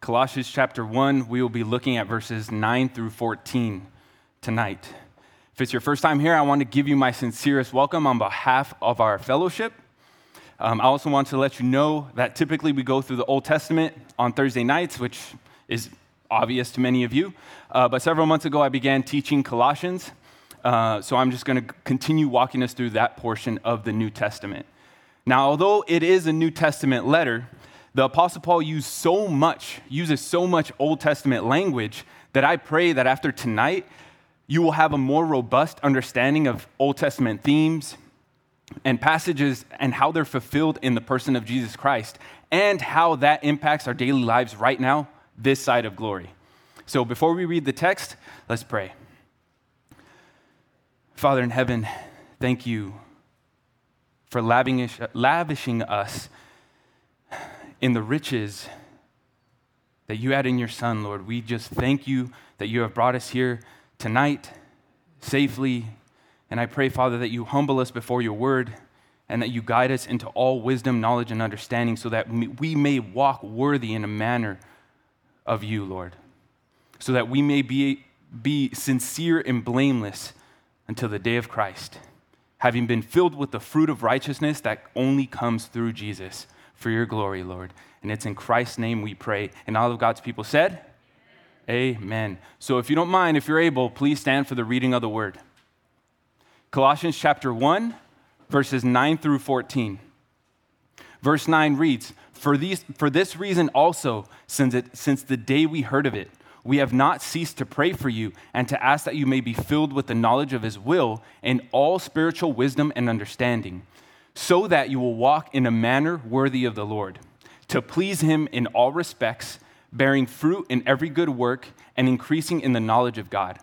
Colossians chapter 1, we will be looking at verses 9 through 14 tonight. If it's your first time here, I want to give you my sincerest welcome on behalf of our fellowship. Um, I also want to let you know that typically we go through the Old Testament on Thursday nights, which is obvious to many of you. Uh, but several months ago, I began teaching Colossians. Uh, so I'm just going to continue walking us through that portion of the New Testament. Now, although it is a New Testament letter, the Apostle Paul used so much, uses so much Old Testament language that I pray that after tonight, you will have a more robust understanding of Old Testament themes and passages and how they're fulfilled in the person of Jesus Christ and how that impacts our daily lives right now, this side of glory. So before we read the text, let's pray. Father in heaven, thank you for lavishing us in the riches that you had in your Son, Lord. We just thank you that you have brought us here tonight safely. And I pray, Father, that you humble us before your word and that you guide us into all wisdom, knowledge, and understanding so that we may walk worthy in a manner of you, Lord. So that we may be, be sincere and blameless until the day of Christ, having been filled with the fruit of righteousness that only comes through Jesus for your glory, Lord. And it's in Christ's name we pray. And all of God's people said, Amen. Amen. So if you don't mind, if you're able, please stand for the reading of the word. Colossians chapter 1, verses 9 through 14. Verse 9 reads, For, these, for this reason also, since, it, since the day we heard of it, we have not ceased to pray for you and to ask that you may be filled with the knowledge of his will and all spiritual wisdom and understanding so that you will walk in a manner worthy of the Lord, to please him in all respects, bearing fruit in every good work and increasing in the knowledge of God,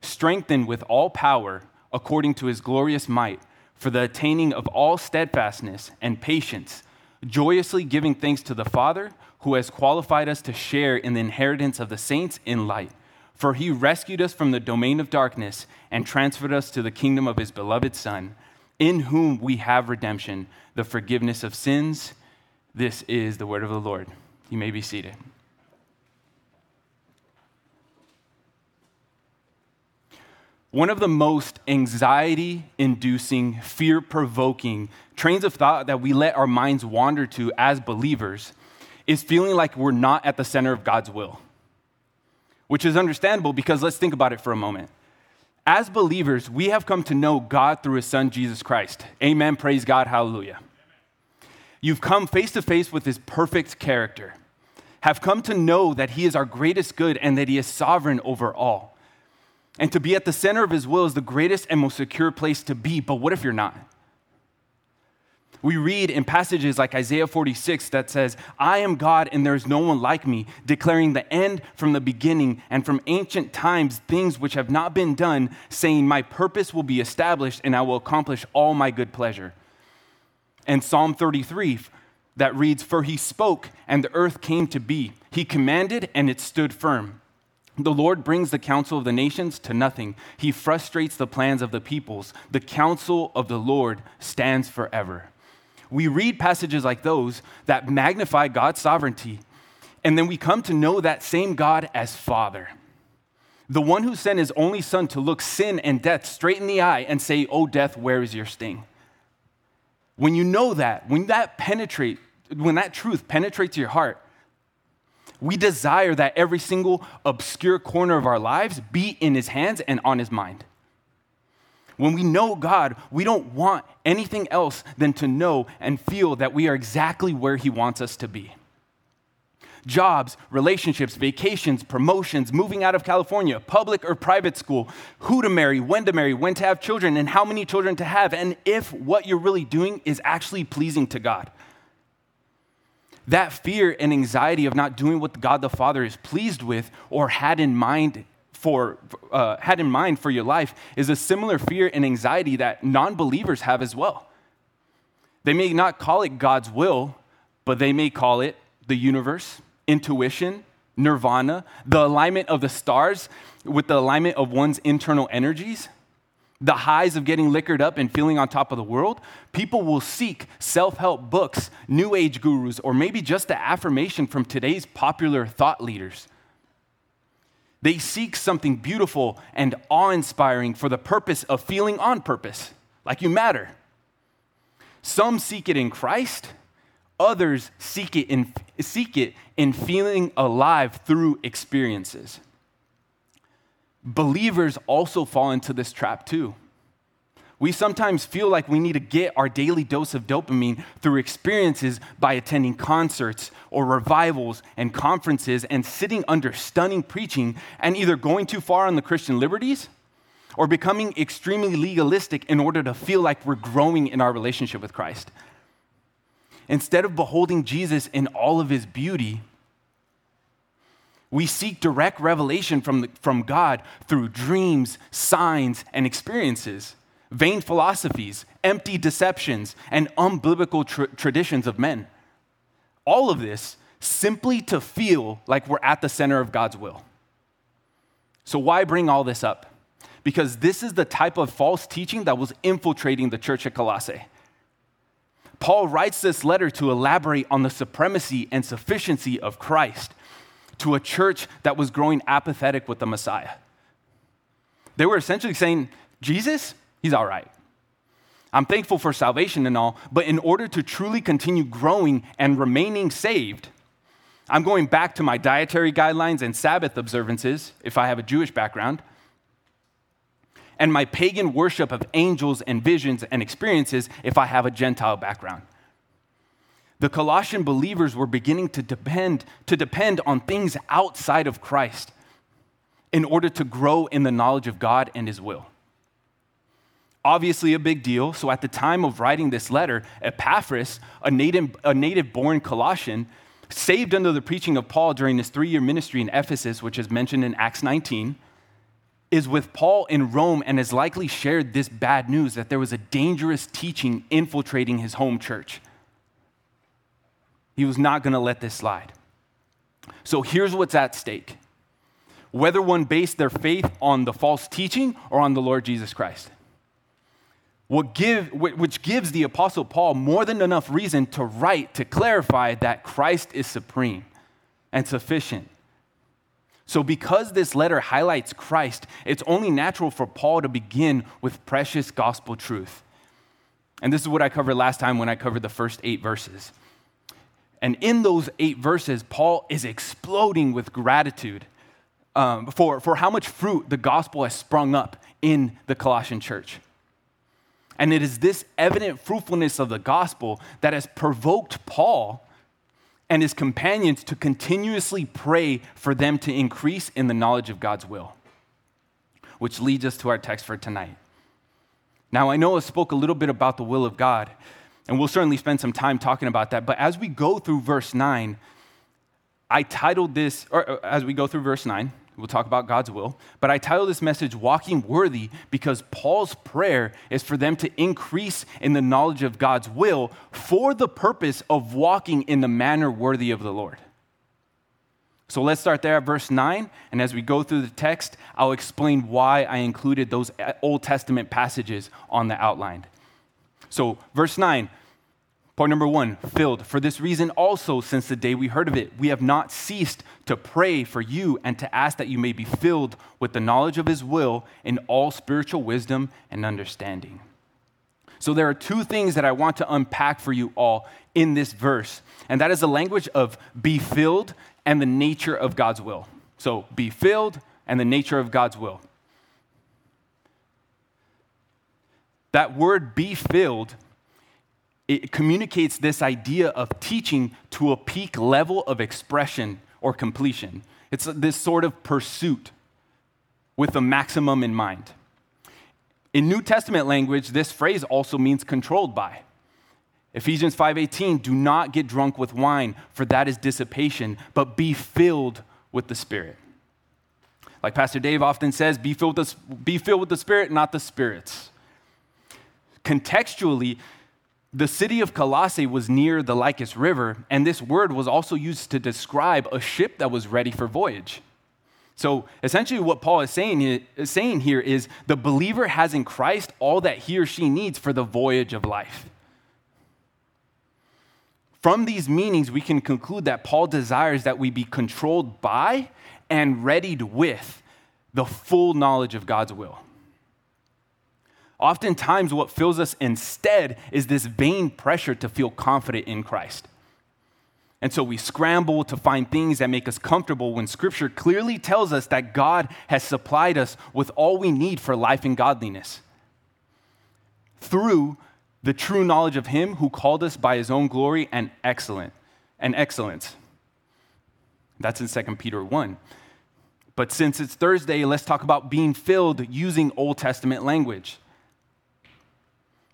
strengthened with all power according to his glorious might, for the attaining of all steadfastness and patience, joyously giving thanks to the Father who has qualified us to share in the inheritance of the saints in light. For he rescued us from the domain of darkness and transferred us to the kingdom of his beloved Son in whom we have redemption, the forgiveness of sins. This is the word of the Lord. You may be seated. One of the most anxiety inducing, fear provoking trains of thought that we let our minds wander to as believers is feeling like we're not at the center of God's will, which is understandable because let's think about it for a moment. As believers, we have come to know God through his son, Jesus Christ. Amen. Praise God. Hallelujah. You've come face to face with his perfect character, have come to know that he is our greatest good and that he is sovereign over all. And to be at the center of his will is the greatest and most secure place to be. But what if you're not? We read in passages like Isaiah 46 that says, I am God and there is no one like me, declaring the end from the beginning and from ancient times things which have not been done, saying, My purpose will be established and I will accomplish all my good pleasure. And Psalm 33 that reads, For he spoke and the earth came to be. He commanded and it stood firm. The Lord brings the counsel of the nations to nothing. He frustrates the plans of the peoples. The counsel of the Lord stands forever we read passages like those that magnify God's sovereignty, and then we come to know that same God as Father. The one who sent his only son to look sin and death straight in the eye and say, Oh, death, where is your sting? When you know that, when that penetrate, when that truth penetrates your heart, we desire that every single obscure corner of our lives be in his hands and on his mind. When we know God, we don't want anything else than to know and feel that we are exactly where He wants us to be. Jobs, relationships, vacations, promotions, moving out of California, public or private school, who to marry, when to marry, when to have children, and how many children to have, and if what you're really doing is actually pleasing to God. That fear and anxiety of not doing what God the Father is pleased with or had in mind for, uh, had in mind for your life is a similar fear and anxiety that non believers have as well. They may not call it God's will, but they may call it the universe, intuition, nirvana, the alignment of the stars with the alignment of one's internal energies. the highs of getting liquored up and feeling on top of the world, people will seek self help books, new age gurus, or maybe just the affirmation from today's popular thought leaders. They seek something beautiful and awe inspiring for the purpose of feeling on purpose, like you matter. Some seek it in Christ, others seek it in, seek it in feeling alive through experiences. Believers also fall into this trap too. We sometimes feel like we need to get our daily dose of dopamine through experiences by attending concerts or revivals and conferences and sitting under stunning preaching and either going too far on the Christian liberties or becoming extremely legalistic in order to feel like we're growing in our relationship with Christ. Instead of beholding Jesus in all of his beauty, we seek direct revelation from, the, from God through dreams, signs, and experiences vain philosophies, empty deceptions, and unbiblical tra- traditions of men. All of this simply to feel like we're at the center of God's will. So, why bring all this up? Because this is the type of false teaching that was infiltrating the church at Colossae. Paul writes this letter to elaborate on the supremacy and sufficiency of Christ to a church that was growing apathetic with the Messiah. They were essentially saying, Jesus, He's all right. I'm thankful for salvation and all, but in order to truly continue growing and remaining saved, I'm going back to my dietary guidelines and Sabbath observances if I have a Jewish background, and my pagan worship of angels and visions and experiences if I have a Gentile background. The Colossian believers were beginning to depend, to depend on things outside of Christ in order to grow in the knowledge of God and His will obviously a big deal. So at the time of writing this letter, Epaphras, a native, a native born Colossian, saved under the preaching of Paul during his three year ministry in Ephesus, which is mentioned in Acts 19, is with Paul in Rome and has likely shared this bad news that there was a dangerous teaching infiltrating his home church. He was not going to let this slide. So here's what's at stake whether one based their faith on the false teaching or on the Lord Jesus Christ what give, which gives the Apostle Paul more than enough reason to write to clarify that Christ is supreme and sufficient. So, because this letter highlights Christ, it's only natural for Paul to begin with precious gospel truth. And this is what I covered last time when I covered the first eight verses. And in those eight verses, Paul is exploding with gratitude um, for, for how much fruit the gospel has sprung up in the Colossian church. And it is this evident fruitfulness of the gospel that has provoked Paul and his companions to continuously pray for them to increase in the knowledge of God's will. Which leads us to our text for tonight. Now, I know I spoke a little bit about the will of God, and we'll certainly spend some time talking about that. But as we go through verse 9, I titled this, or uh, as we go through verse 9, We'll talk about God's will. But I title this message Walking Worthy because Paul's prayer is for them to increase in the knowledge of God's will for the purpose of walking in the manner worthy of the Lord. So let's start there at verse 9. And as we go through the text, I'll explain why I included those Old Testament passages on the outline. So, verse 9 Point number one, filled. For this reason also, since the day we heard of it, we have not ceased to pray for you and to ask that you may be filled with the knowledge of his will in all spiritual wisdom and understanding. So, there are two things that I want to unpack for you all in this verse, and that is the language of be filled and the nature of God's will. So, be filled and the nature of God's will. That word be filled it communicates this idea of teaching to a peak level of expression or completion. It's this sort of pursuit with a maximum in mind. In New Testament language, this phrase also means controlled by. Ephesians 5:18, do not get drunk with wine, for that is dissipation, but be filled with the Spirit. Like Pastor Dave often says, be filled with the, be filled with the Spirit, not the spirits. Contextually, the city of Colossae was near the Lycus River, and this word was also used to describe a ship that was ready for voyage. So essentially, what Paul is saying, is saying here is the believer has in Christ all that he or she needs for the voyage of life. From these meanings, we can conclude that Paul desires that we be controlled by and readied with the full knowledge of God's will. Oftentimes, what fills us instead is this vain pressure to feel confident in Christ. And so we scramble to find things that make us comfortable when Scripture clearly tells us that God has supplied us with all we need for life and godliness through the true knowledge of Him who called us by His own glory and excellent and excellence. That's in 2 Peter 1. But since it's Thursday, let's talk about being filled using Old Testament language.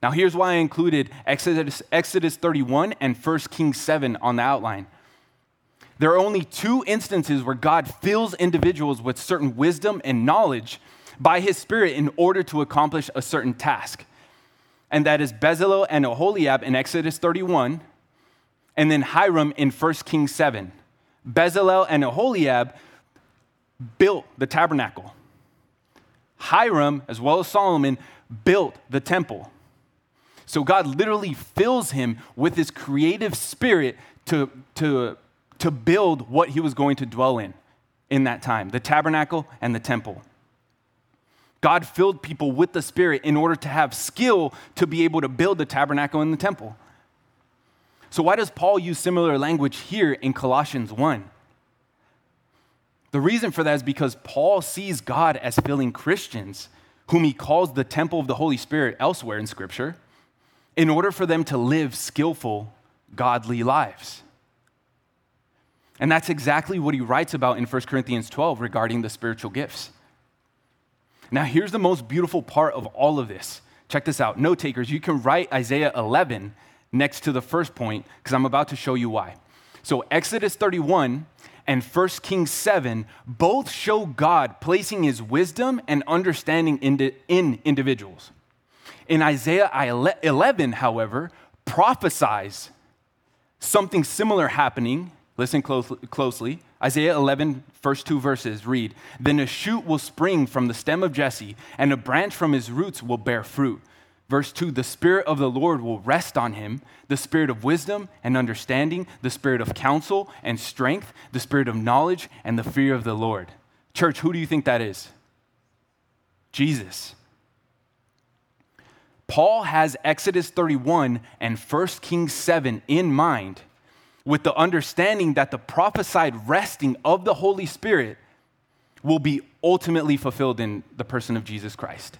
Now, here's why I included Exodus, Exodus 31 and 1 Kings 7 on the outline. There are only two instances where God fills individuals with certain wisdom and knowledge by his Spirit in order to accomplish a certain task. And that is Bezalel and Aholiab in Exodus 31, and then Hiram in 1 Kings 7. Bezalel and Aholiab built the tabernacle. Hiram, as well as Solomon, built the temple. So God literally fills him with his creative spirit to, to, to build what he was going to dwell in in that time the tabernacle and the temple. God filled people with the Spirit in order to have skill to be able to build the tabernacle and the temple. So, why does Paul use similar language here in Colossians 1? The reason for that is because Paul sees God as filling Christians, whom he calls the temple of the Holy Spirit elsewhere in Scripture in order for them to live skillful, godly lives. And that's exactly what he writes about in 1 Corinthians 12 regarding the spiritual gifts. Now, here's the most beautiful part of all of this. Check this out. Note takers, you can write Isaiah 11 next to the first point because I'm about to show you why. So, Exodus 31 and 1 Kings 7 both show God placing his wisdom and understanding in, individuals. In Isaiah 11, however, prophesies something similar happening. Listen closely. Isaiah 11, first two verses read Then a shoot will spring from the stem of Jesse, and a branch from his roots will bear fruit. Verse 2 The Spirit of the Lord will rest on him the Spirit of wisdom and understanding, the Spirit of counsel and strength, the Spirit of knowledge and the fear of the Lord. Church, who do you think that is? Jesus. Paul has Exodus 31 and 1 Kings 7 in mind with the understanding that the prophesied resting of the Holy Spirit will be ultimately fulfilled in the person of Jesus Christ.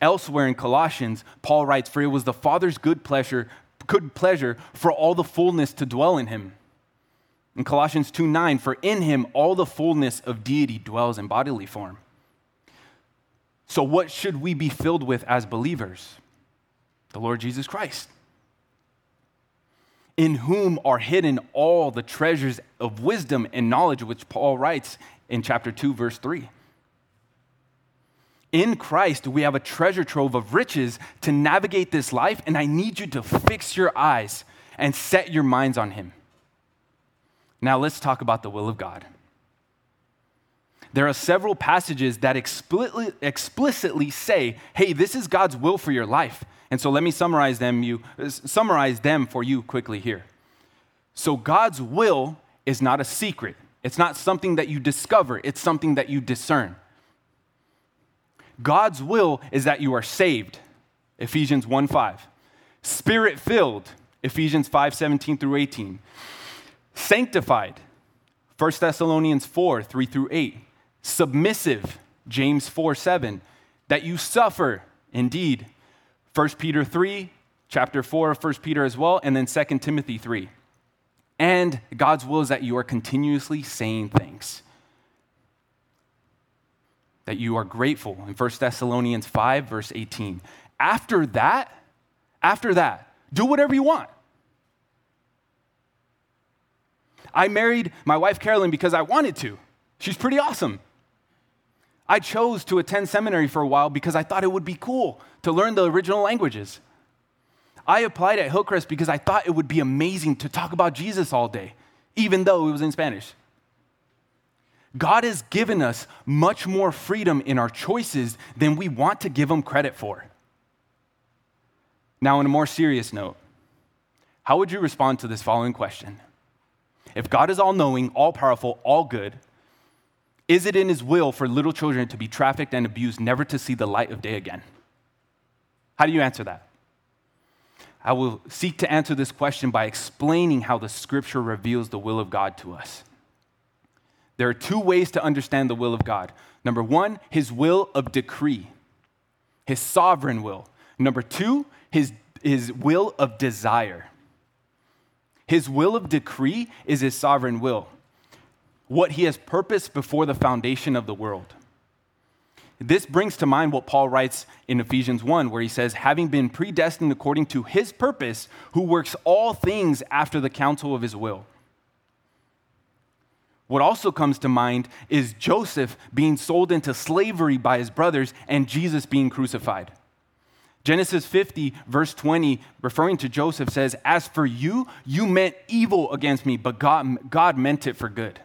Elsewhere in Colossians, Paul writes, For it was the Father's good pleasure, good pleasure for all the fullness to dwell in him. In Colossians 2 9, for in him all the fullness of deity dwells in bodily form. So, what should we be filled with as believers? The Lord Jesus Christ, in whom are hidden all the treasures of wisdom and knowledge, which Paul writes in chapter 2, verse 3. In Christ, we have a treasure trove of riches to navigate this life, and I need you to fix your eyes and set your minds on Him. Now, let's talk about the will of God there are several passages that explicitly, explicitly say, hey, this is God's will for your life. And so let me summarize them, you, summarize them for you quickly here. So God's will is not a secret. It's not something that you discover, it's something that you discern. God's will is that you are saved, Ephesians 1 5. Spirit filled, Ephesians 5 17 through 18. Sanctified, 1 Thessalonians 4 3 through 8 submissive, James 4 7, that you suffer indeed. 1 Peter 3, chapter 4 of 1 Peter as well, and then 2 Timothy 3. And God's will is that you are continuously saying thanks. That you are grateful in 1 Thessalonians 5, verse 18. After that, after that, do whatever you want. I married my wife Carolyn because I wanted to. She's pretty awesome. I chose to attend seminary for a while because I thought it would be cool to learn the original languages. I applied at Hillcrest because I thought it would be amazing to talk about Jesus all day, even though it was in Spanish. God has given us much more freedom in our choices than we want to give Him credit for. Now, on a more serious note, how would you respond to this following question? If God is all knowing, all powerful, all good, is it in His will for little children to be trafficked and abused, never to see the light of day again? How do you answer that? I will seek to answer this question by explaining how the scripture reveals the will of God to us. There are two ways to understand the will of God. Number one, his will of decree, his sovereign will. Number two, his, his will of desire. His will of decree is his sovereign will, what he has purposed before the foundation of the world. This brings to mind what Paul writes in Ephesians 1, where he says, Having been predestined according to his purpose, who works all things after the counsel of his will what also comes to mind is Joseph being sold into slavery by his brothers and Jesus being crucified. Genesis 50, verse 20, referring to Joseph, says, As for you, you meant evil against me, but God, God meant it for good.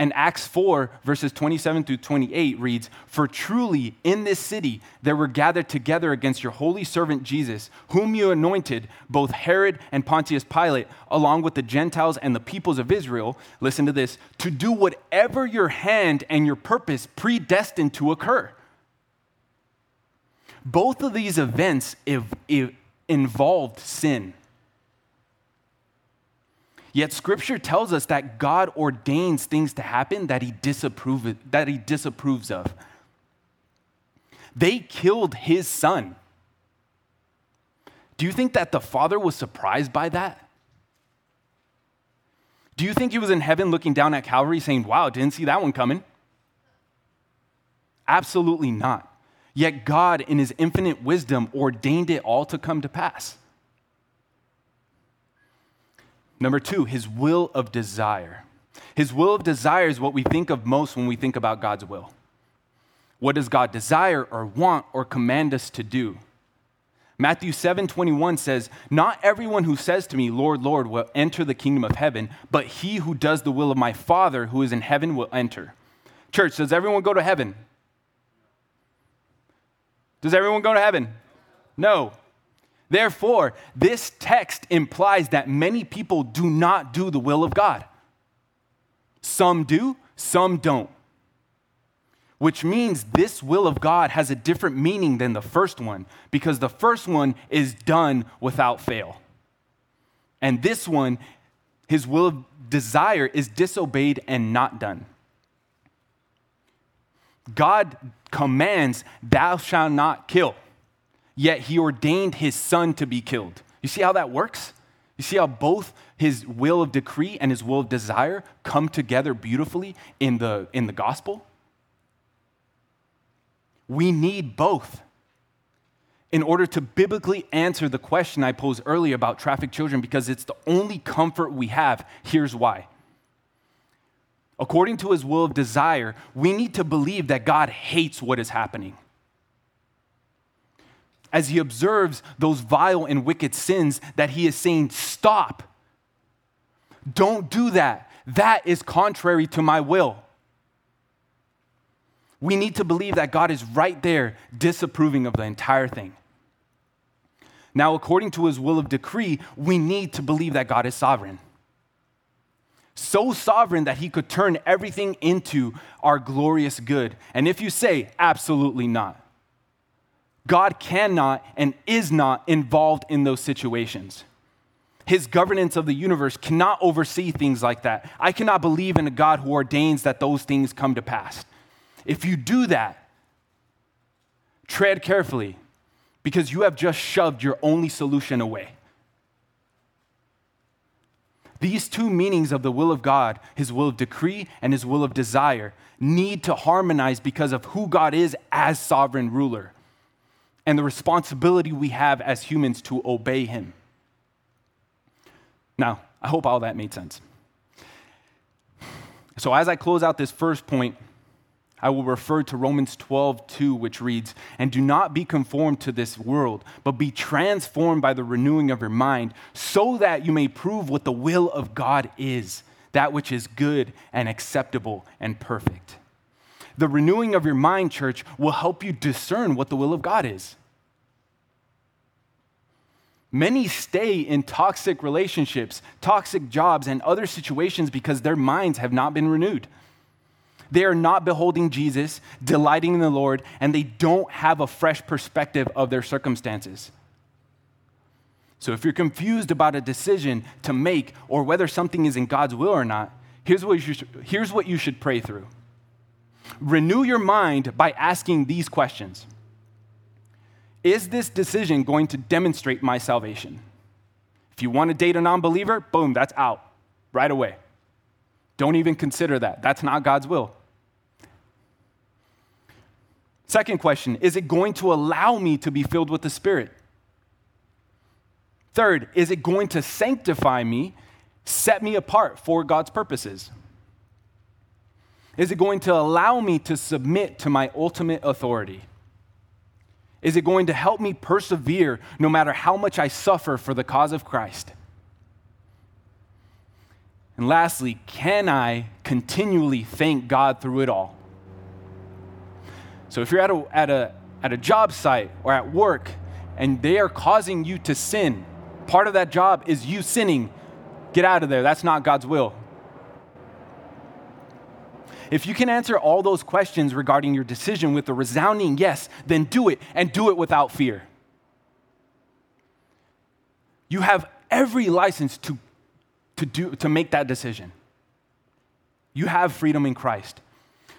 And Acts 4, verses 27 through 28 reads, For truly in this city there were gathered together against your holy servant Jesus, whom you anointed, both Herod and Pontius Pilate, along with the Gentiles and the peoples of Israel, listen to this, to do whatever your hand and your purpose predestined to occur. Both of these events involved sin. Yet scripture tells us that God ordains things to happen that he, disapprove, that he disapproves of. They killed his son. Do you think that the father was surprised by that? Do you think he was in heaven looking down at Calvary saying, Wow, didn't see that one coming? Absolutely not. Yet God, in his infinite wisdom, ordained it all to come to pass. Number two, his will of desire. His will of desire is what we think of most when we think about God's will. What does God desire or want or command us to do? Matthew 7 21 says, Not everyone who says to me, Lord, Lord, will enter the kingdom of heaven, but he who does the will of my Father who is in heaven will enter. Church, does everyone go to heaven? Does everyone go to heaven? No. Therefore, this text implies that many people do not do the will of God. Some do, some don't. Which means this will of God has a different meaning than the first one because the first one is done without fail. And this one, his will of desire, is disobeyed and not done. God commands, Thou shalt not kill yet he ordained his son to be killed. You see how that works? You see how both his will of decree and his will of desire come together beautifully in the, in the gospel? We need both in order to biblically answer the question I posed earlier about trafficked children because it's the only comfort we have. Here's why. According to his will of desire, we need to believe that God hates what is happening as he observes those vile and wicked sins that he is saying, Stop. Don't do that. That is contrary to my will. We need to believe that God is right there disapproving of the entire thing. Now, according to his will of decree, we need to believe that God is sovereign. So sovereign that he could turn everything into our glorious good. And if you say, absolutely not, God cannot and is not involved in those situations. His governance of the universe cannot oversee things like that. I cannot believe in a God who ordains that those things come to pass. If you do that, tread carefully because you have just shoved your only solution away. These two meanings of the will of God, his will of decree and his will of desire, need to harmonize because of who God is as sovereign ruler and the responsibility we have as humans to obey him. Now, I hope all that made sense. So, as I close out this first point, I will refer to Romans 12, 2, which reads, And do not be conformed to this world, but be transformed by the renewing of your mind, so that you may prove what the will of God is, that which is good and acceptable and perfect. The renewing of your mind, church, will help you discern what the will of God is. Many stay in toxic relationships, toxic jobs, and other situations because their minds have not been renewed. They are not beholding Jesus, delighting in the Lord, and they don't have a fresh perspective of their circumstances. So if you're confused about a decision to make or whether something is in God's will or not, here's what you should, here's what you should pray through. Renew your mind by asking these questions Is this decision going to demonstrate my salvation? If you want to date a non believer, boom, that's out right away. Don't even consider that. That's not God's will. Second question Is it going to allow me to be filled with the Spirit? Third, is it going to sanctify me, set me apart for God's purposes? Is it going to allow me to submit to my ultimate authority? Is it going to help me persevere no matter how much I suffer for the cause of Christ? And lastly, can I continually thank God through it all? So if you're at a, at a, at a job site or at work and they are causing you to sin, part of that job is you sinning. Get out of there. That's not God's will. If you can answer all those questions regarding your decision with a resounding yes, then do it and do it without fear. You have every license to, to, do, to make that decision. You have freedom in Christ.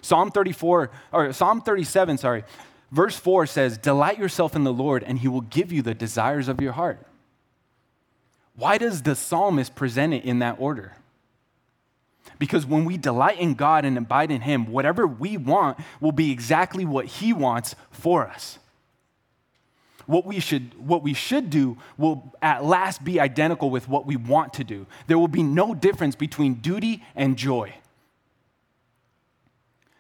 Psalm 34, or Psalm 37, sorry, verse 4 says, Delight yourself in the Lord, and he will give you the desires of your heart. Why does the psalmist present it in that order? Because when we delight in God and abide in Him, whatever we want will be exactly what He wants for us. What we, should, what we should do will at last be identical with what we want to do. There will be no difference between duty and joy.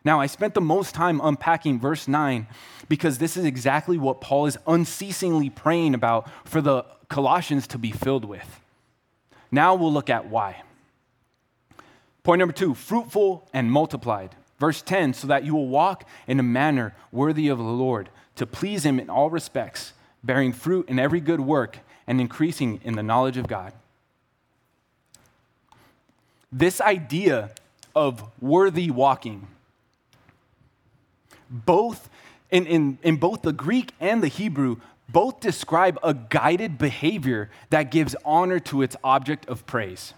Now, I spent the most time unpacking verse 9 because this is exactly what Paul is unceasingly praying about for the Colossians to be filled with. Now we'll look at why. Point number two fruitful and multiplied. Verse 10 so that you will walk in a manner worthy of the Lord, to please him in all respects, bearing fruit in every good work and increasing in the knowledge of God. This idea of worthy walking both in, in, in both the Greek and the Hebrew, both describe a guided behavior that gives honor to its object of praise.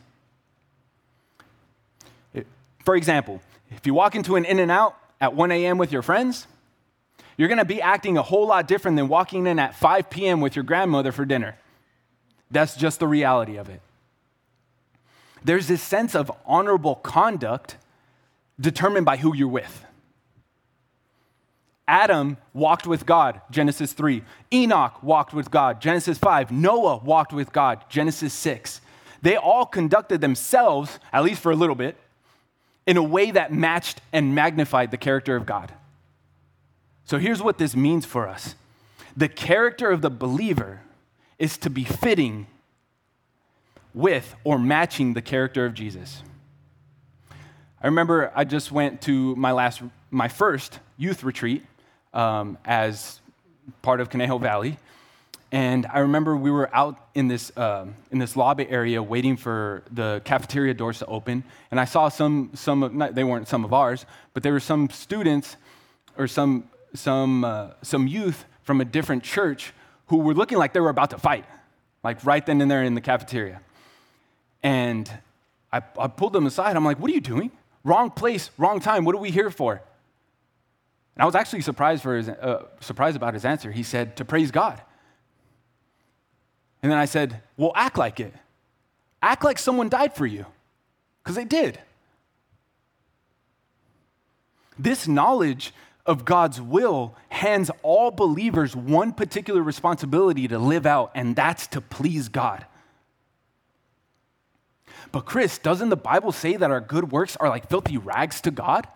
For example, if you walk into an In N Out at 1 a.m. with your friends, you're gonna be acting a whole lot different than walking in at 5 p.m. with your grandmother for dinner. That's just the reality of it. There's this sense of honorable conduct determined by who you're with. Adam walked with God, Genesis 3. Enoch walked with God, Genesis 5. Noah walked with God, Genesis 6. They all conducted themselves, at least for a little bit, in a way that matched and magnified the character of God. So here's what this means for us the character of the believer is to be fitting with or matching the character of Jesus. I remember I just went to my last, my first youth retreat um, as part of Conejo Valley. And I remember we were out in this, um, in this lobby area waiting for the cafeteria doors to open. And I saw some, some of, not, they weren't some of ours, but there were some students or some, some, uh, some youth from a different church who were looking like they were about to fight, like right then and there in the cafeteria. And I, I pulled them aside. I'm like, what are you doing? Wrong place, wrong time. What are we here for? And I was actually surprised, for his, uh, surprised about his answer. He said, to praise God. And then I said, well, act like it. Act like someone died for you, because they did. This knowledge of God's will hands all believers one particular responsibility to live out, and that's to please God. But, Chris, doesn't the Bible say that our good works are like filthy rags to God?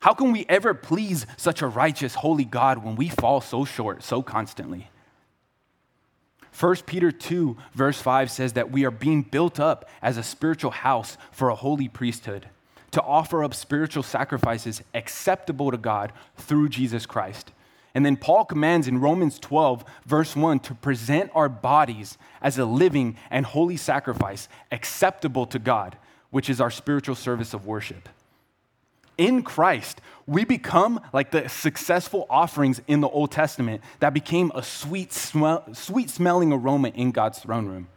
How can we ever please such a righteous, holy God when we fall so short so constantly? 1 Peter 2, verse 5 says that we are being built up as a spiritual house for a holy priesthood to offer up spiritual sacrifices acceptable to God through Jesus Christ. And then Paul commands in Romans 12, verse 1, to present our bodies as a living and holy sacrifice acceptable to God, which is our spiritual service of worship. In Christ, we become like the successful offerings in the Old Testament that became a sweet, smell, sweet smelling aroma in God's throne room.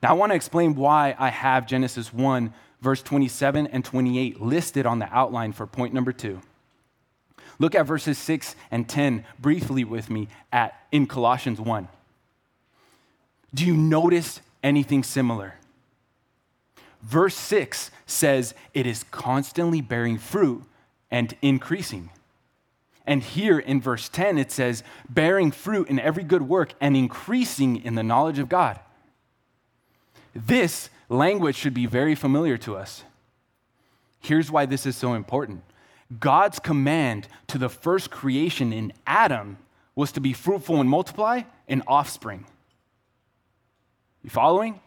Now, I want to explain why I have Genesis 1, verse 27 and 28 listed on the outline for point number two. Look at verses 6 and 10 briefly with me at, in Colossians 1. Do you notice anything similar? Verse 6 says it is constantly bearing fruit and increasing. And here in verse 10, it says, bearing fruit in every good work and increasing in the knowledge of God. This language should be very familiar to us. Here's why this is so important God's command to the first creation in Adam was to be fruitful and multiply in offspring. You following?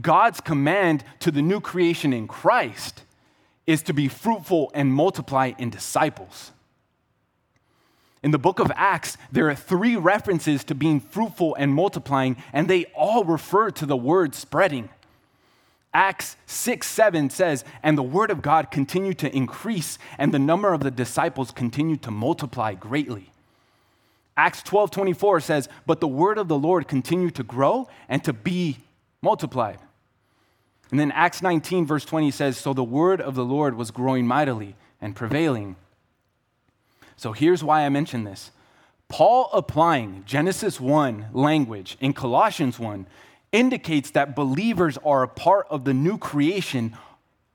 God's command to the new creation in Christ is to be fruitful and multiply in disciples. In the book of Acts, there are three references to being fruitful and multiplying, and they all refer to the word spreading. Acts 6 7 says, And the word of God continued to increase, and the number of the disciples continued to multiply greatly. Acts 12 24 says, But the word of the Lord continued to grow and to be multiplied. And then Acts 19, verse 20 says, So the word of the Lord was growing mightily and prevailing. So here's why I mention this. Paul applying Genesis 1 language in Colossians 1 indicates that believers are a part of the new creation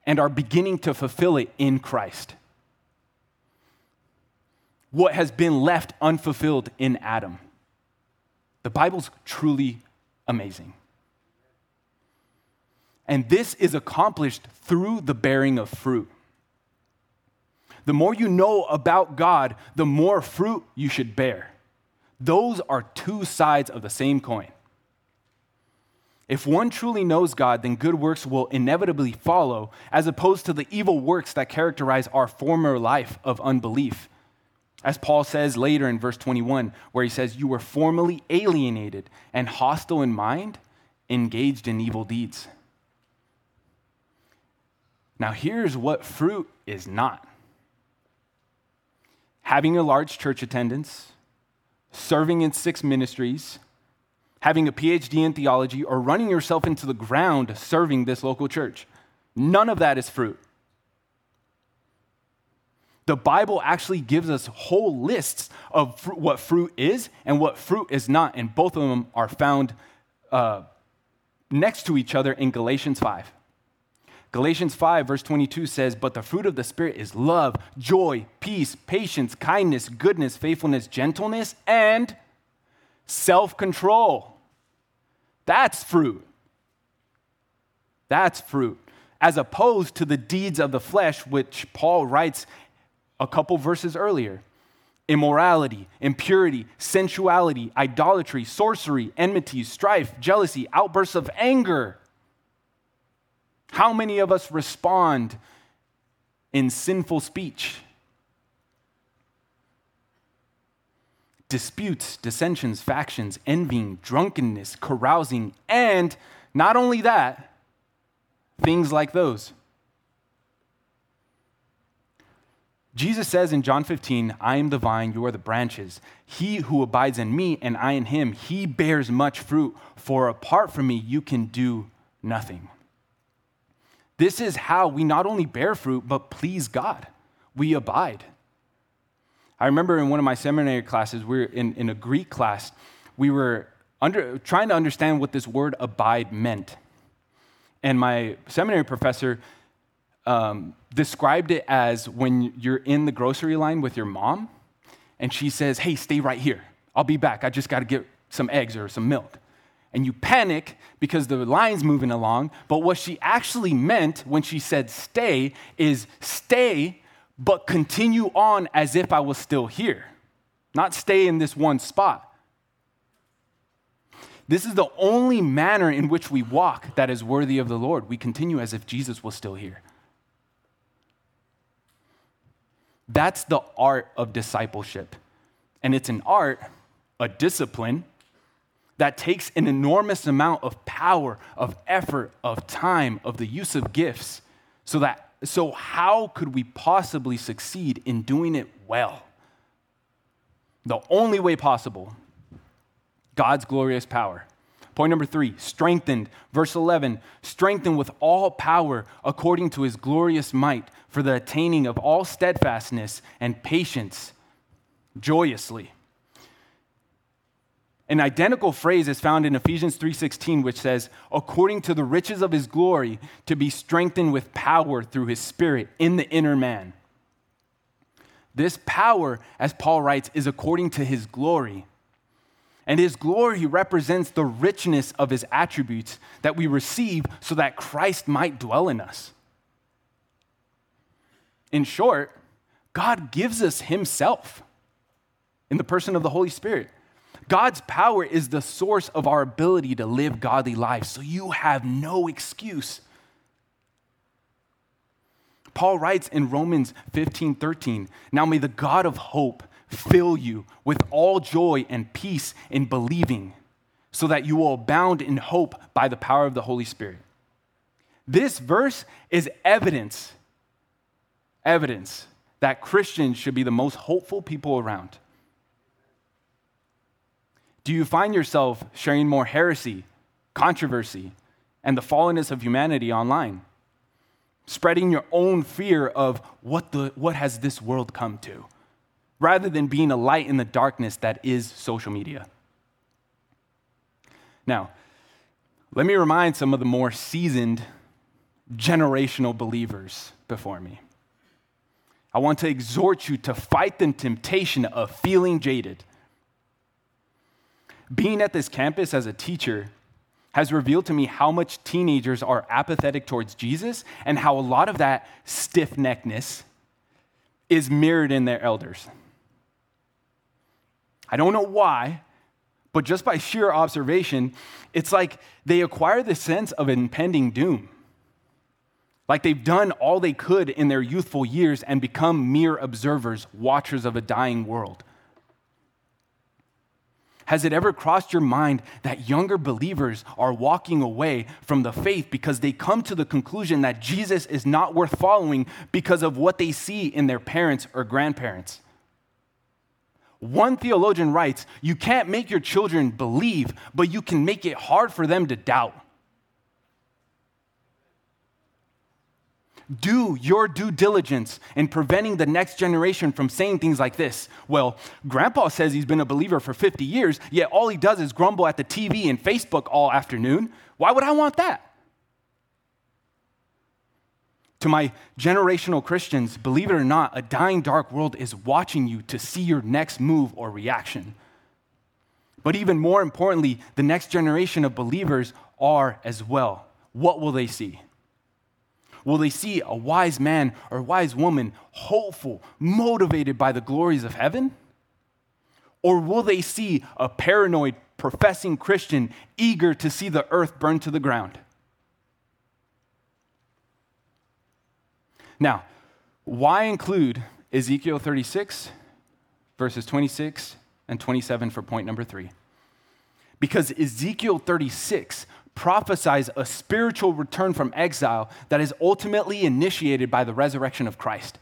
and are beginning to fulfill it in Christ. What has been left unfulfilled in Adam. The Bible's truly amazing. And this is accomplished through the bearing of fruit. The more you know about God, the more fruit you should bear. Those are two sides of the same coin. If one truly knows God, then good works will inevitably follow, as opposed to the evil works that characterize our former life of unbelief. As Paul says later in verse 21, where he says, You were formerly alienated and hostile in mind, engaged in evil deeds. Now, here's what fruit is not having a large church attendance, serving in six ministries, having a PhD in theology, or running yourself into the ground serving this local church. None of that is fruit. The Bible actually gives us whole lists of fr- what fruit is and what fruit is not, and both of them are found uh, next to each other in Galatians 5. Galatians 5, verse 22 says, But the fruit of the Spirit is love, joy, peace, patience, kindness, goodness, faithfulness, gentleness, and self control. That's fruit. That's fruit. As opposed to the deeds of the flesh, which Paul writes a couple verses earlier immorality, impurity, sensuality, idolatry, sorcery, enmity, strife, jealousy, outbursts of anger how many of us respond in sinful speech? Disputes, dissensions, factions, envying, drunkenness, carousing, and not only that, things like those. Jesus says in John 15, I am the vine, you are the branches. He who abides in me and I in him, he bears much fruit, for apart from me, you can do nothing. This is how we not only bear fruit, but please God. We abide. I remember in one of my seminary classes, we were in, in a Greek class, we were under, trying to understand what this word abide meant. And my seminary professor um, described it as when you're in the grocery line with your mom, and she says, Hey, stay right here. I'll be back. I just got to get some eggs or some milk and you panic because the line's moving along. But what she actually meant when she said stay is stay, but continue on as if I was still here, not stay in this one spot. This is the only manner in which we walk that is worthy of the Lord. We continue as if Jesus was still here. That's the art of discipleship. And it's an art, a discipline, that takes an enormous amount of power, of effort, of time, of the use of gifts. So that so how could we possibly succeed in doing it well? The only way possible God's glorious power. Point number three, strengthened. Verse 11, strengthened with all power according to his glorious might for the attaining of all steadfastness and patience joyously. An identical phrase is found in Ephesians 3:16 which says, "According to the riches of his glory, to be strengthened with power through his spirit in the inner man." This power, as Paul writes, is according to his glory. And his glory represents the richness of his attributes that we receive so that Christ might dwell in us. In short, God gives us himself in the person of the Holy Spirit. God's power is the source of our ability to live godly lives, so you have no excuse. Paul writes in Romans 15 13, Now may the God of hope fill you with all joy and peace in believing, so that you will abound in hope by the power of the Holy Spirit. This verse is evidence, evidence that Christians should be the most hopeful people around. Do you find yourself sharing more heresy, controversy, and the fallenness of humanity online? Spreading your own fear of what, the, what has this world come to, rather than being a light in the darkness that is social media. Now, let me remind some of the more seasoned generational believers before me. I want to exhort you to fight the temptation of feeling jaded being at this campus as a teacher has revealed to me how much teenagers are apathetic towards Jesus and how a lot of that stiff neckedness is mirrored in their elders. I don't know why, but just by sheer observation, it's like they acquire the sense of impending doom. Like they've done all they could in their youthful years and become mere observers, watchers of a dying world. Has it ever crossed your mind that younger believers are walking away from the faith because they come to the conclusion that Jesus is not worth following because of what they see in their parents or grandparents? One theologian writes, You can't make your children believe, but you can make it hard for them to doubt. Do your due diligence in preventing the next generation from saying things like this. Well, grandpa says he's been a believer for 50 years, yet all he does is grumble at the TV and Facebook all afternoon. Why would I want that? To my generational Christians, believe it or not, a dying dark world is watching you to see your next move or reaction. But even more importantly, the next generation of believers are as well. What will they see? Will they see a wise man or wise woman, hopeful, motivated by the glories of heaven? Or will they see a paranoid, professing Christian eager to see the earth burn to the ground? Now, why include Ezekiel 36, verses 26 and 27 for point number three? Because Ezekiel 36 prophesies a spiritual return from exile that is ultimately initiated by the resurrection of Christ.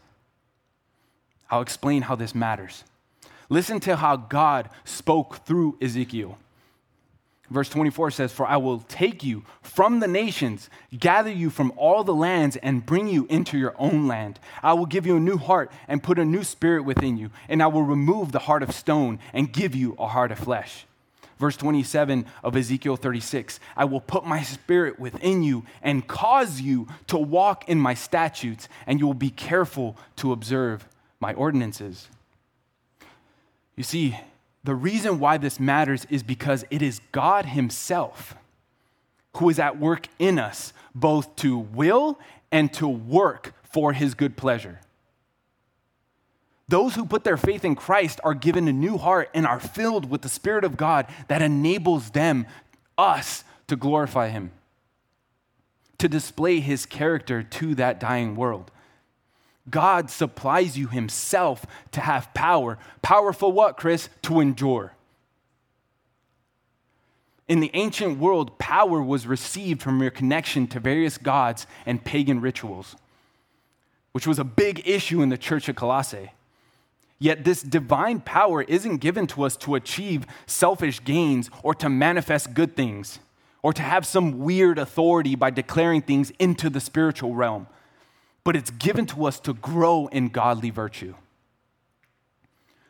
I'll explain how this matters. Listen to how God spoke through Ezekiel. Verse 24 says, For I will take you from the nations, gather you from all the lands, and bring you into your own land. I will give you a new heart and put a new spirit within you, and I will remove the heart of stone and give you a heart of flesh. Verse 27 of Ezekiel 36 I will put my spirit within you and cause you to walk in my statutes, and you will be careful to observe my ordinances. You see, the reason why this matters is because it is God Himself who is at work in us, both to will and to work for His good pleasure. Those who put their faith in Christ are given a new heart and are filled with the Spirit of God that enables them us to glorify him, to display his character to that dying world. God supplies you himself to have power. Power for what, Chris? To endure. In the ancient world, power was received from your connection to various gods and pagan rituals, which was a big issue in the church of Colossae. Yet, this divine power isn't given to us to achieve selfish gains or to manifest good things or to have some weird authority by declaring things into the spiritual realm, but it's given to us to grow in godly virtue.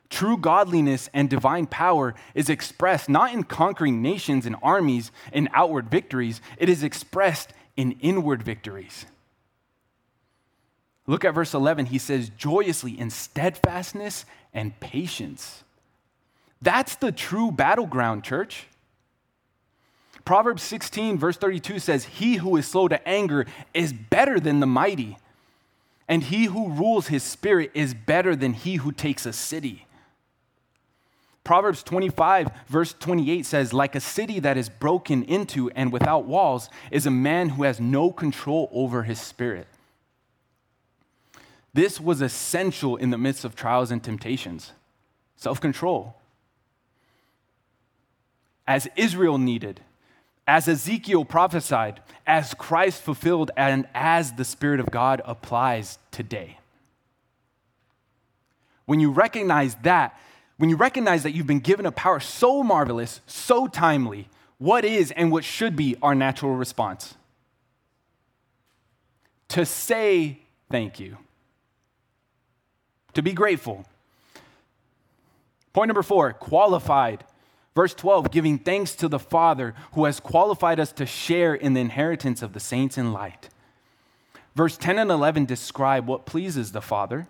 True godliness and divine power is expressed not in conquering nations and armies and outward victories, it is expressed in inward victories. Look at verse 11. He says, joyously in steadfastness and patience. That's the true battleground, church. Proverbs 16, verse 32 says, He who is slow to anger is better than the mighty, and he who rules his spirit is better than he who takes a city. Proverbs 25, verse 28 says, Like a city that is broken into and without walls is a man who has no control over his spirit. This was essential in the midst of trials and temptations self control. As Israel needed, as Ezekiel prophesied, as Christ fulfilled, and as the Spirit of God applies today. When you recognize that, when you recognize that you've been given a power so marvelous, so timely, what is and what should be our natural response? To say thank you, to be grateful. Point number four qualified. Verse 12, giving thanks to the Father who has qualified us to share in the inheritance of the saints in light. Verse 10 and 11 describe what pleases the Father.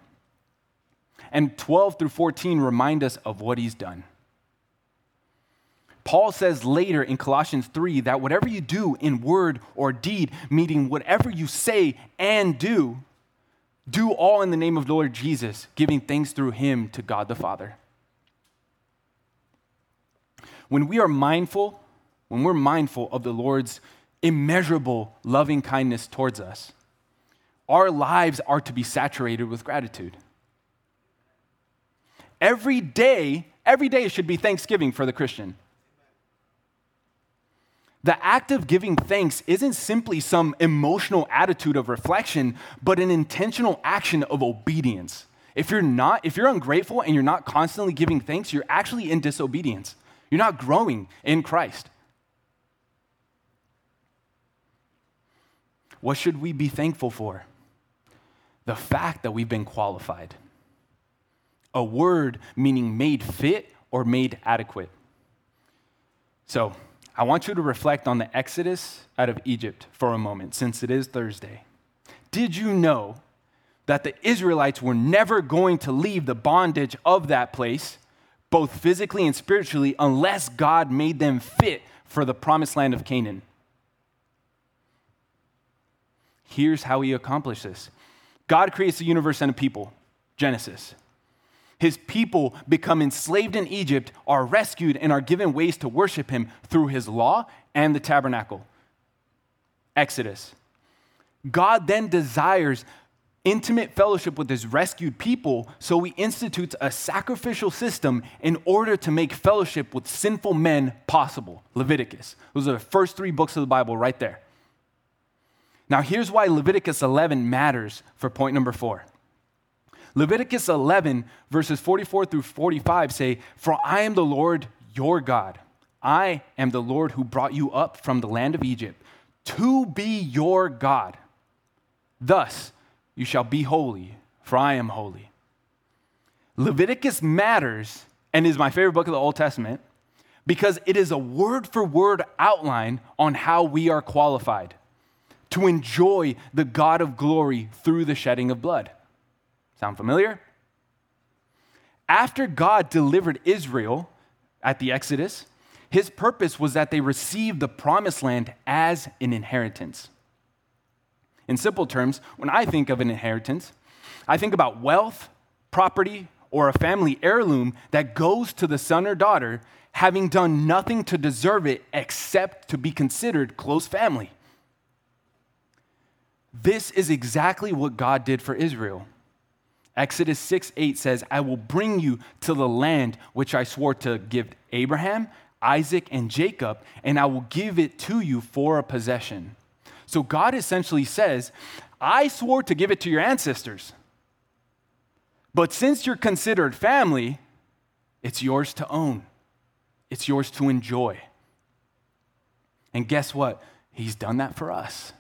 And 12 through 14 remind us of what he's done. Paul says later in Colossians 3 that whatever you do in word or deed, meaning whatever you say and do, do all in the name of the Lord Jesus, giving thanks through him to God the Father. When we are mindful, when we're mindful of the Lord's immeasurable loving kindness towards us, our lives are to be saturated with gratitude. Every day, every day should be Thanksgiving for the Christian. The act of giving thanks isn't simply some emotional attitude of reflection, but an intentional action of obedience. If you're not, if you're ungrateful and you're not constantly giving thanks, you're actually in disobedience. You're not growing in Christ. What should we be thankful for? The fact that we've been qualified a word meaning made fit or made adequate. So, I want you to reflect on the exodus out of Egypt for a moment, since it is Thursday. Did you know that the Israelites were never going to leave the bondage of that place, both physically and spiritually, unless God made them fit for the promised land of Canaan? Here's how he accomplished this God creates the universe and a people, Genesis. His people become enslaved in Egypt, are rescued, and are given ways to worship him through his law and the tabernacle. Exodus. God then desires intimate fellowship with his rescued people, so he institutes a sacrificial system in order to make fellowship with sinful men possible. Leviticus. Those are the first three books of the Bible right there. Now, here's why Leviticus 11 matters for point number four. Leviticus 11, verses 44 through 45 say, For I am the Lord your God. I am the Lord who brought you up from the land of Egypt to be your God. Thus you shall be holy, for I am holy. Leviticus matters and is my favorite book of the Old Testament because it is a word for word outline on how we are qualified to enjoy the God of glory through the shedding of blood. Sound familiar? After God delivered Israel at the Exodus, his purpose was that they receive the promised land as an inheritance. In simple terms, when I think of an inheritance, I think about wealth, property, or a family heirloom that goes to the son or daughter, having done nothing to deserve it except to be considered close family. This is exactly what God did for Israel. Exodus 6 8 says, I will bring you to the land which I swore to give Abraham, Isaac, and Jacob, and I will give it to you for a possession. So God essentially says, I swore to give it to your ancestors. But since you're considered family, it's yours to own, it's yours to enjoy. And guess what? He's done that for us.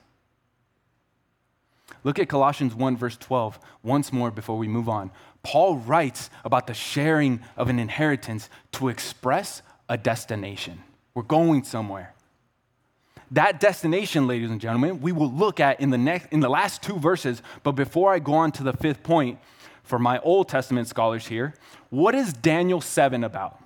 Look at Colossians 1, verse 12, once more before we move on. Paul writes about the sharing of an inheritance to express a destination. We're going somewhere. That destination, ladies and gentlemen, we will look at in the next in the last two verses, but before I go on to the fifth point, for my Old Testament scholars here, what is Daniel 7 about?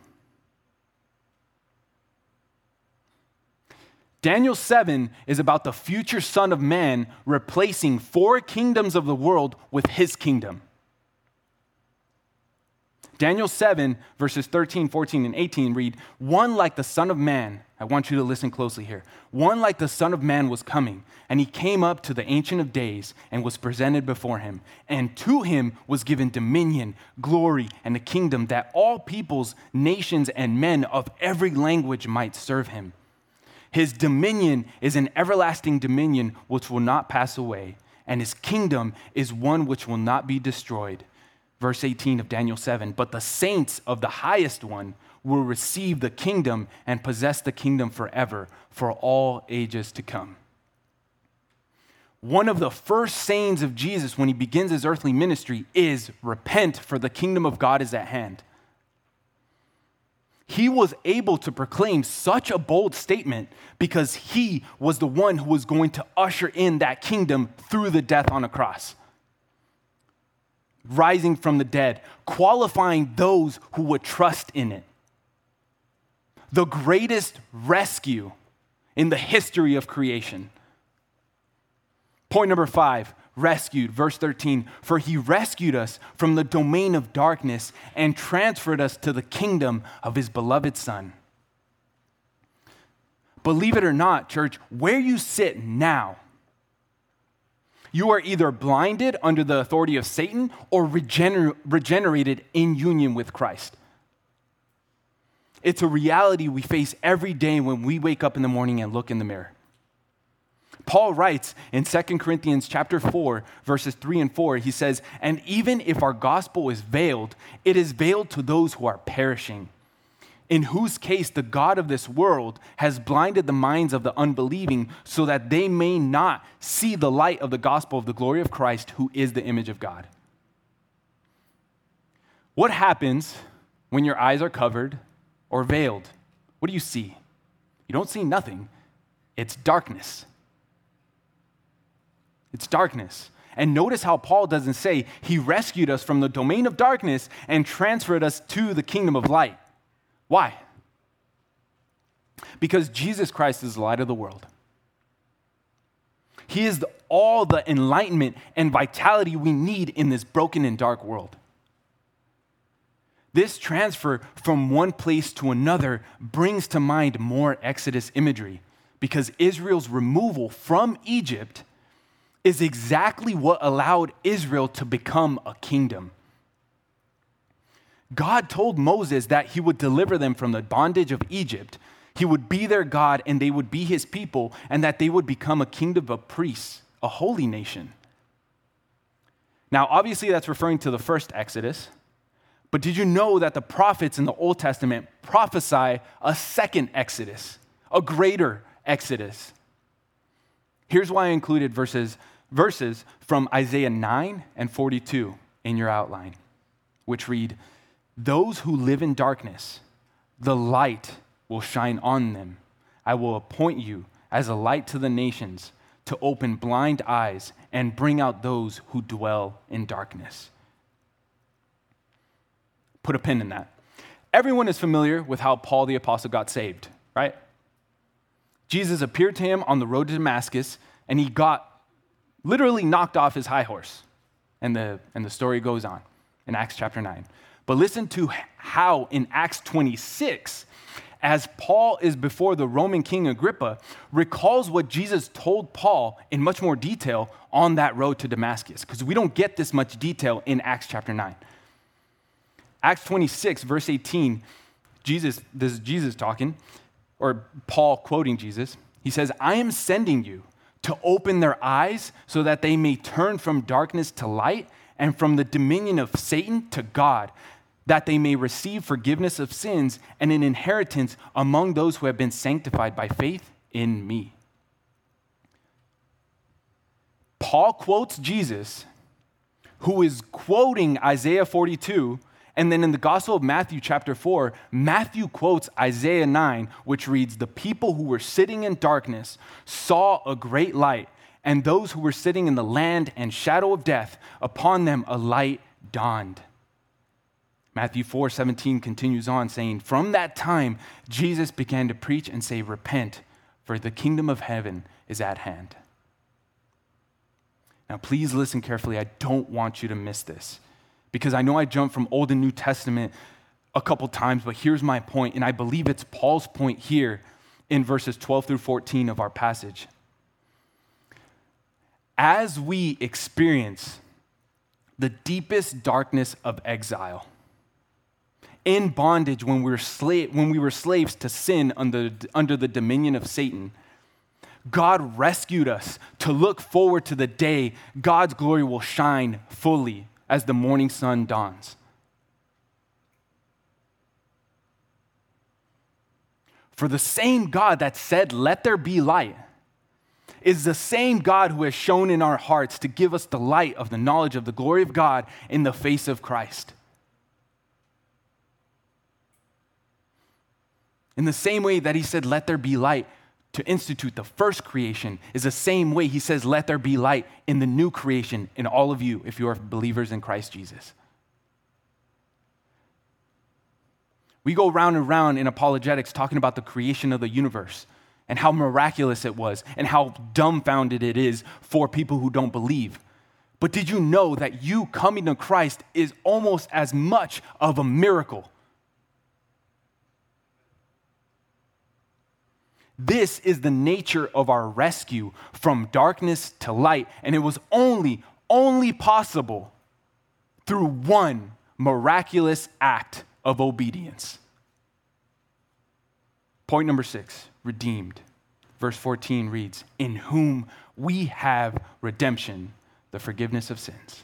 Daniel 7 is about the future Son of Man replacing four kingdoms of the world with his kingdom. Daniel 7, verses 13, 14, and 18 read, One like the Son of Man, I want you to listen closely here. One like the Son of Man was coming, and he came up to the Ancient of Days and was presented before him. And to him was given dominion, glory, and a kingdom that all peoples, nations, and men of every language might serve him. His dominion is an everlasting dominion which will not pass away, and his kingdom is one which will not be destroyed. Verse 18 of Daniel 7 But the saints of the highest one will receive the kingdom and possess the kingdom forever, for all ages to come. One of the first sayings of Jesus when he begins his earthly ministry is repent, for the kingdom of God is at hand he was able to proclaim such a bold statement because he was the one who was going to usher in that kingdom through the death on a cross. Rising from the dead, qualifying those who would trust in it. The greatest rescue in the history of creation. Point number five rescued. Verse 13, for he rescued us from the domain of darkness and transferred us to the kingdom of his beloved Son. Believe it or not, church, where you sit now, you are either blinded under the authority of Satan or regener- regenerated in union with Christ. It's a reality we face every day when we wake up in the morning and look in the mirror. Paul writes in 2 Corinthians chapter 4 verses 3 and 4 he says and even if our gospel is veiled it is veiled to those who are perishing in whose case the god of this world has blinded the minds of the unbelieving so that they may not see the light of the gospel of the glory of Christ who is the image of God. What happens when your eyes are covered or veiled? What do you see? You don't see nothing. It's darkness. It's darkness. And notice how Paul doesn't say he rescued us from the domain of darkness and transferred us to the kingdom of light. Why? Because Jesus Christ is the light of the world. He is the, all the enlightenment and vitality we need in this broken and dark world. This transfer from one place to another brings to mind more Exodus imagery because Israel's removal from Egypt is exactly what allowed Israel to become a kingdom. God told Moses that he would deliver them from the bondage of Egypt. He would be their God and they would be his people, and that they would become a kingdom of priests, a holy nation. Now, obviously, that's referring to the first Exodus. But did you know that the prophets in the Old Testament prophesy a second Exodus, a greater Exodus? Here's why I included verses, verses from Isaiah 9 and 42 in your outline, which read, Those who live in darkness, the light will shine on them. I will appoint you as a light to the nations to open blind eyes and bring out those who dwell in darkness. Put a pin in that. Everyone is familiar with how Paul the Apostle got saved, right? Jesus appeared to him on the road to Damascus, and he got literally knocked off his high horse. And the, and the story goes on in Acts chapter 9. But listen to how in Acts 26, as Paul is before the Roman King Agrippa, recalls what Jesus told Paul in much more detail on that road to Damascus, because we don't get this much detail in Acts chapter 9. Acts 26, verse 18, Jesus, this is Jesus talking, or Paul quoting Jesus. He says, I am sending you to open their eyes so that they may turn from darkness to light and from the dominion of Satan to God that they may receive forgiveness of sins and an inheritance among those who have been sanctified by faith in me. Paul quotes Jesus, who is quoting Isaiah 42. And then in the Gospel of Matthew, chapter 4, Matthew quotes Isaiah 9, which reads, The people who were sitting in darkness saw a great light, and those who were sitting in the land and shadow of death, upon them a light dawned. Matthew 4 17 continues on saying, From that time, Jesus began to preach and say, Repent, for the kingdom of heaven is at hand. Now, please listen carefully. I don't want you to miss this because I know I jumped from Old and New Testament a couple times, but here's my point, and I believe it's Paul's point here in verses 12 through 14 of our passage. As we experience the deepest darkness of exile, in bondage when we were, slave, when we were slaves to sin under, under the dominion of Satan, God rescued us to look forward to the day God's glory will shine fully as the morning sun dawns. For the same God that said, Let there be light, is the same God who has shone in our hearts to give us the light of the knowledge of the glory of God in the face of Christ. In the same way that he said, Let there be light to institute the first creation, is the same way he says, Let there be light in the new creation in all of you if you are believers in Christ Jesus. We go round and round in apologetics talking about the creation of the universe and how miraculous it was and how dumbfounded it is for people who don't believe. But did you know that you coming to Christ is almost as much of a miracle? This is the nature of our rescue from darkness to light. And it was only, only possible through one miraculous act of obedience. Point number six redeemed. Verse 14 reads, In whom we have redemption, the forgiveness of sins.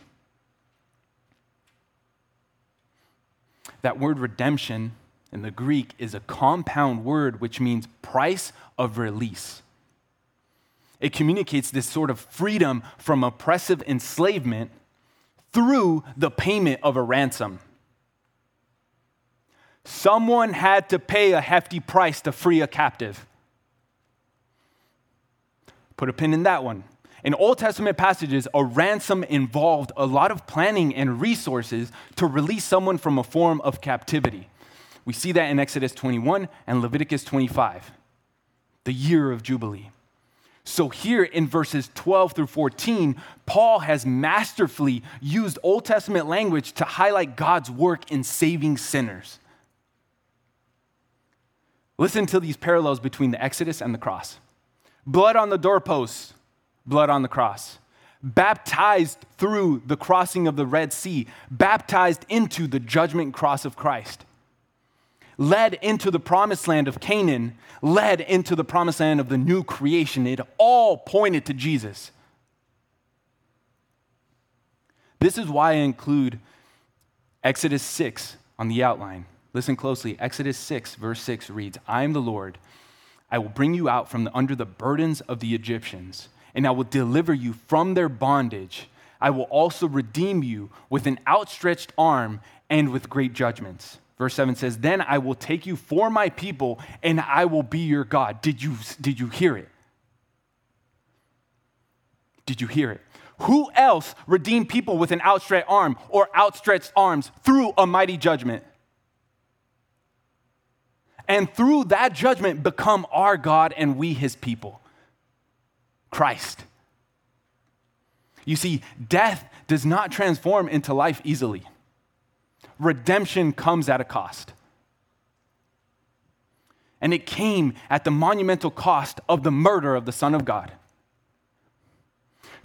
That word redemption in the Greek is a compound word which means price of release. It communicates this sort of freedom from oppressive enslavement through the payment of a ransom. Someone had to pay a hefty price to free a captive. Put a pin in that one. In Old Testament passages, a ransom involved a lot of planning and resources to release someone from a form of captivity. We see that in Exodus 21 and Leviticus 25, the year of Jubilee. So, here in verses 12 through 14, Paul has masterfully used Old Testament language to highlight God's work in saving sinners. Listen to these parallels between the Exodus and the cross blood on the doorposts, blood on the cross. Baptized through the crossing of the Red Sea, baptized into the judgment cross of Christ led into the promised land of Canaan, led into the promised land of the new creation. It all pointed to Jesus. This is why I include Exodus 6 on the outline. Listen closely. Exodus 6, verse 6 reads I am the Lord. I will bring you out from the, under the burdens of the Egyptians, and I will deliver you from their bondage. I will also redeem you with an outstretched arm and with great judgments. Verse 7 says, Then I will take you for my people and I will be your God. Did you, did you hear it? Did you hear it? Who else redeemed people with an outstretched arm or outstretched arms through a mighty judgment? And through that judgment, become our God and we his people. Christ. You see, death does not transform into life easily redemption comes at a cost. and it came at the monumental cost of the murder of the Son of God.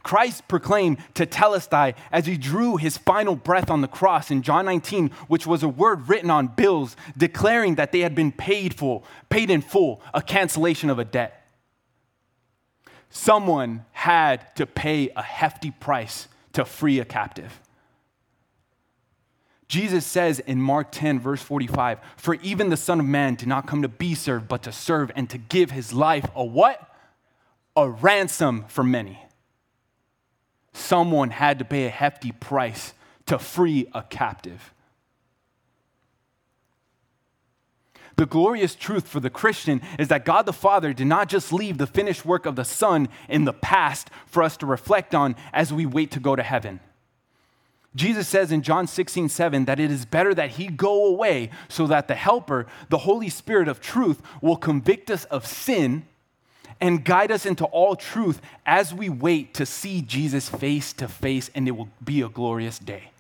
Christ proclaimed tetelestai as he drew his final breath on the cross in John 19, which was a word written on bills declaring that they had been paid full, paid in full, a cancellation of a debt. Someone had to pay a hefty price to free a captive. Jesus says in Mark 10, verse 45, For even the Son of Man did not come to be served, but to serve and to give his life a what? A ransom for many. Someone had to pay a hefty price to free a captive. The glorious truth for the Christian is that God the Father did not just leave the finished work of the Son in the past for us to reflect on as we wait to go to heaven. Jesus says in John 16, 7 that it is better that he go away so that the Helper, the Holy Spirit of truth, will convict us of sin and guide us into all truth as we wait to see Jesus face to face, and it will be a glorious day.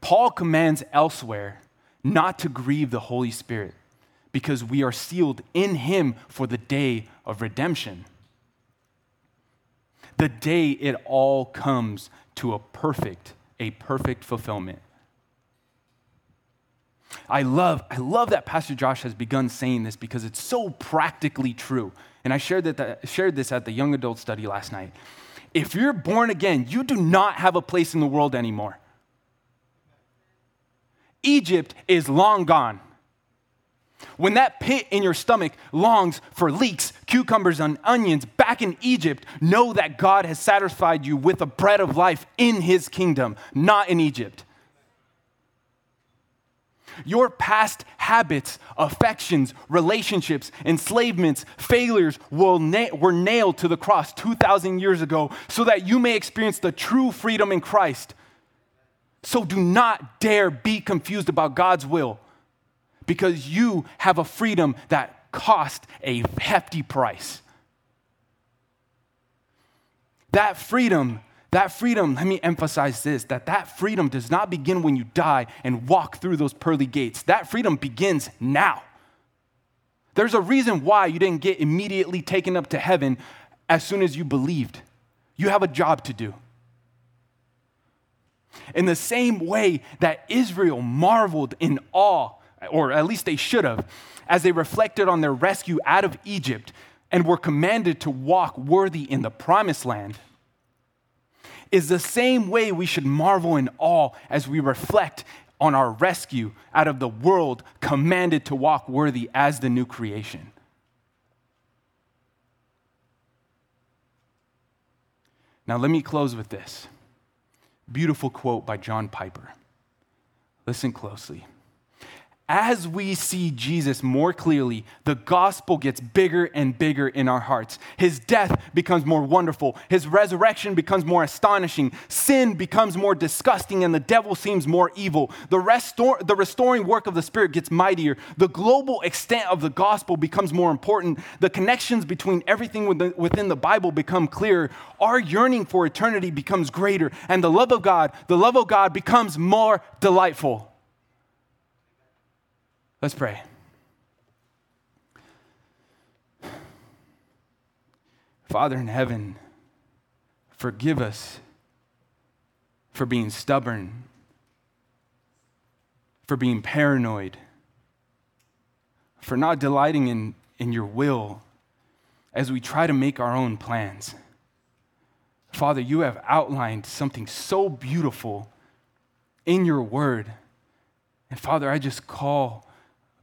Paul commands elsewhere not to grieve the Holy Spirit because we are sealed in him for the day of redemption the day it all comes to a perfect, a perfect fulfillment. I love, I love that Pastor Josh has begun saying this because it's so practically true. And I shared, that, shared this at the young adult study last night. If you're born again, you do not have a place in the world anymore. Egypt is long gone. When that pit in your stomach longs for leeks, cucumbers, and onions back in Egypt, know that God has satisfied you with the bread of life in his kingdom, not in Egypt. Your past habits, affections, relationships, enslavements, failures na- were nailed to the cross 2,000 years ago so that you may experience the true freedom in Christ. So do not dare be confused about God's will because you have a freedom that cost a hefty price. That freedom, that freedom, let me emphasize this that that freedom does not begin when you die and walk through those pearly gates. That freedom begins now. There's a reason why you didn't get immediately taken up to heaven as soon as you believed. You have a job to do. In the same way that Israel marveled in awe or at least they should have, as they reflected on their rescue out of Egypt and were commanded to walk worthy in the promised land, is the same way we should marvel in awe as we reflect on our rescue out of the world commanded to walk worthy as the new creation. Now, let me close with this beautiful quote by John Piper. Listen closely as we see Jesus more clearly, the gospel gets bigger and bigger in our hearts. His death becomes more wonderful. His resurrection becomes more astonishing. Sin becomes more disgusting, and the devil seems more evil. The, the restoring work of the Spirit gets mightier. The global extent of the gospel becomes more important. The connections between everything within the Bible become clearer. Our yearning for eternity becomes greater, and the love of God, the love of God becomes more delightful. Let's pray. Father in heaven, forgive us for being stubborn, for being paranoid, for not delighting in, in your will as we try to make our own plans. Father, you have outlined something so beautiful in your word. And Father, I just call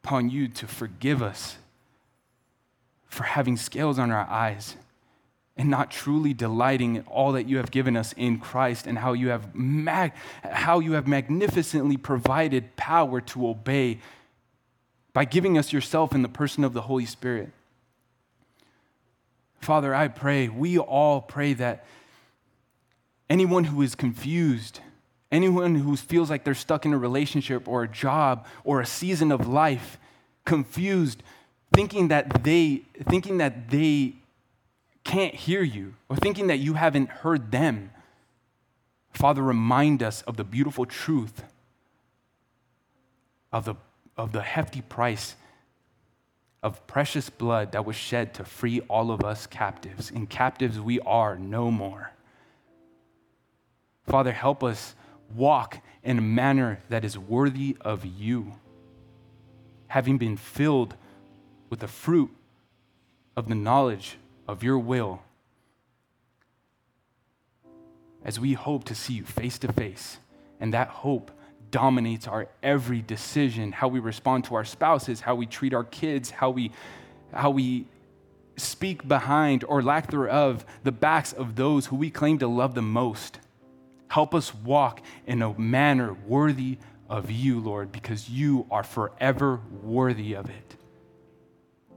upon you to forgive us for having scales on our eyes and not truly delighting in all that you have given us in Christ and how you have, mag- how you have magnificently provided power to obey by giving us yourself in the person of the Holy Spirit. Father, I pray, we all pray that anyone who is confused, Anyone who feels like they're stuck in a relationship or a job or a season of life, confused, thinking that they thinking that they can't hear you or thinking that you haven't heard them. Father, remind us of the beautiful truth of the, of the hefty price of precious blood that was shed to free all of us captives. And captives we are no more. Father, help us walk in a manner that is worthy of you, having been filled with the fruit of the knowledge of your will as we hope to see you face to face. And that hope dominates our every decision how we respond to our spouses, how we treat our kids, how we, how we speak behind or lack thereof the backs of those who we claim to love the most. Help us walk in a manner worthy of you, Lord, because you are forever worthy of it.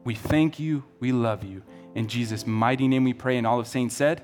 We thank you. We love you. In Jesus' mighty name we pray. And all of saints said,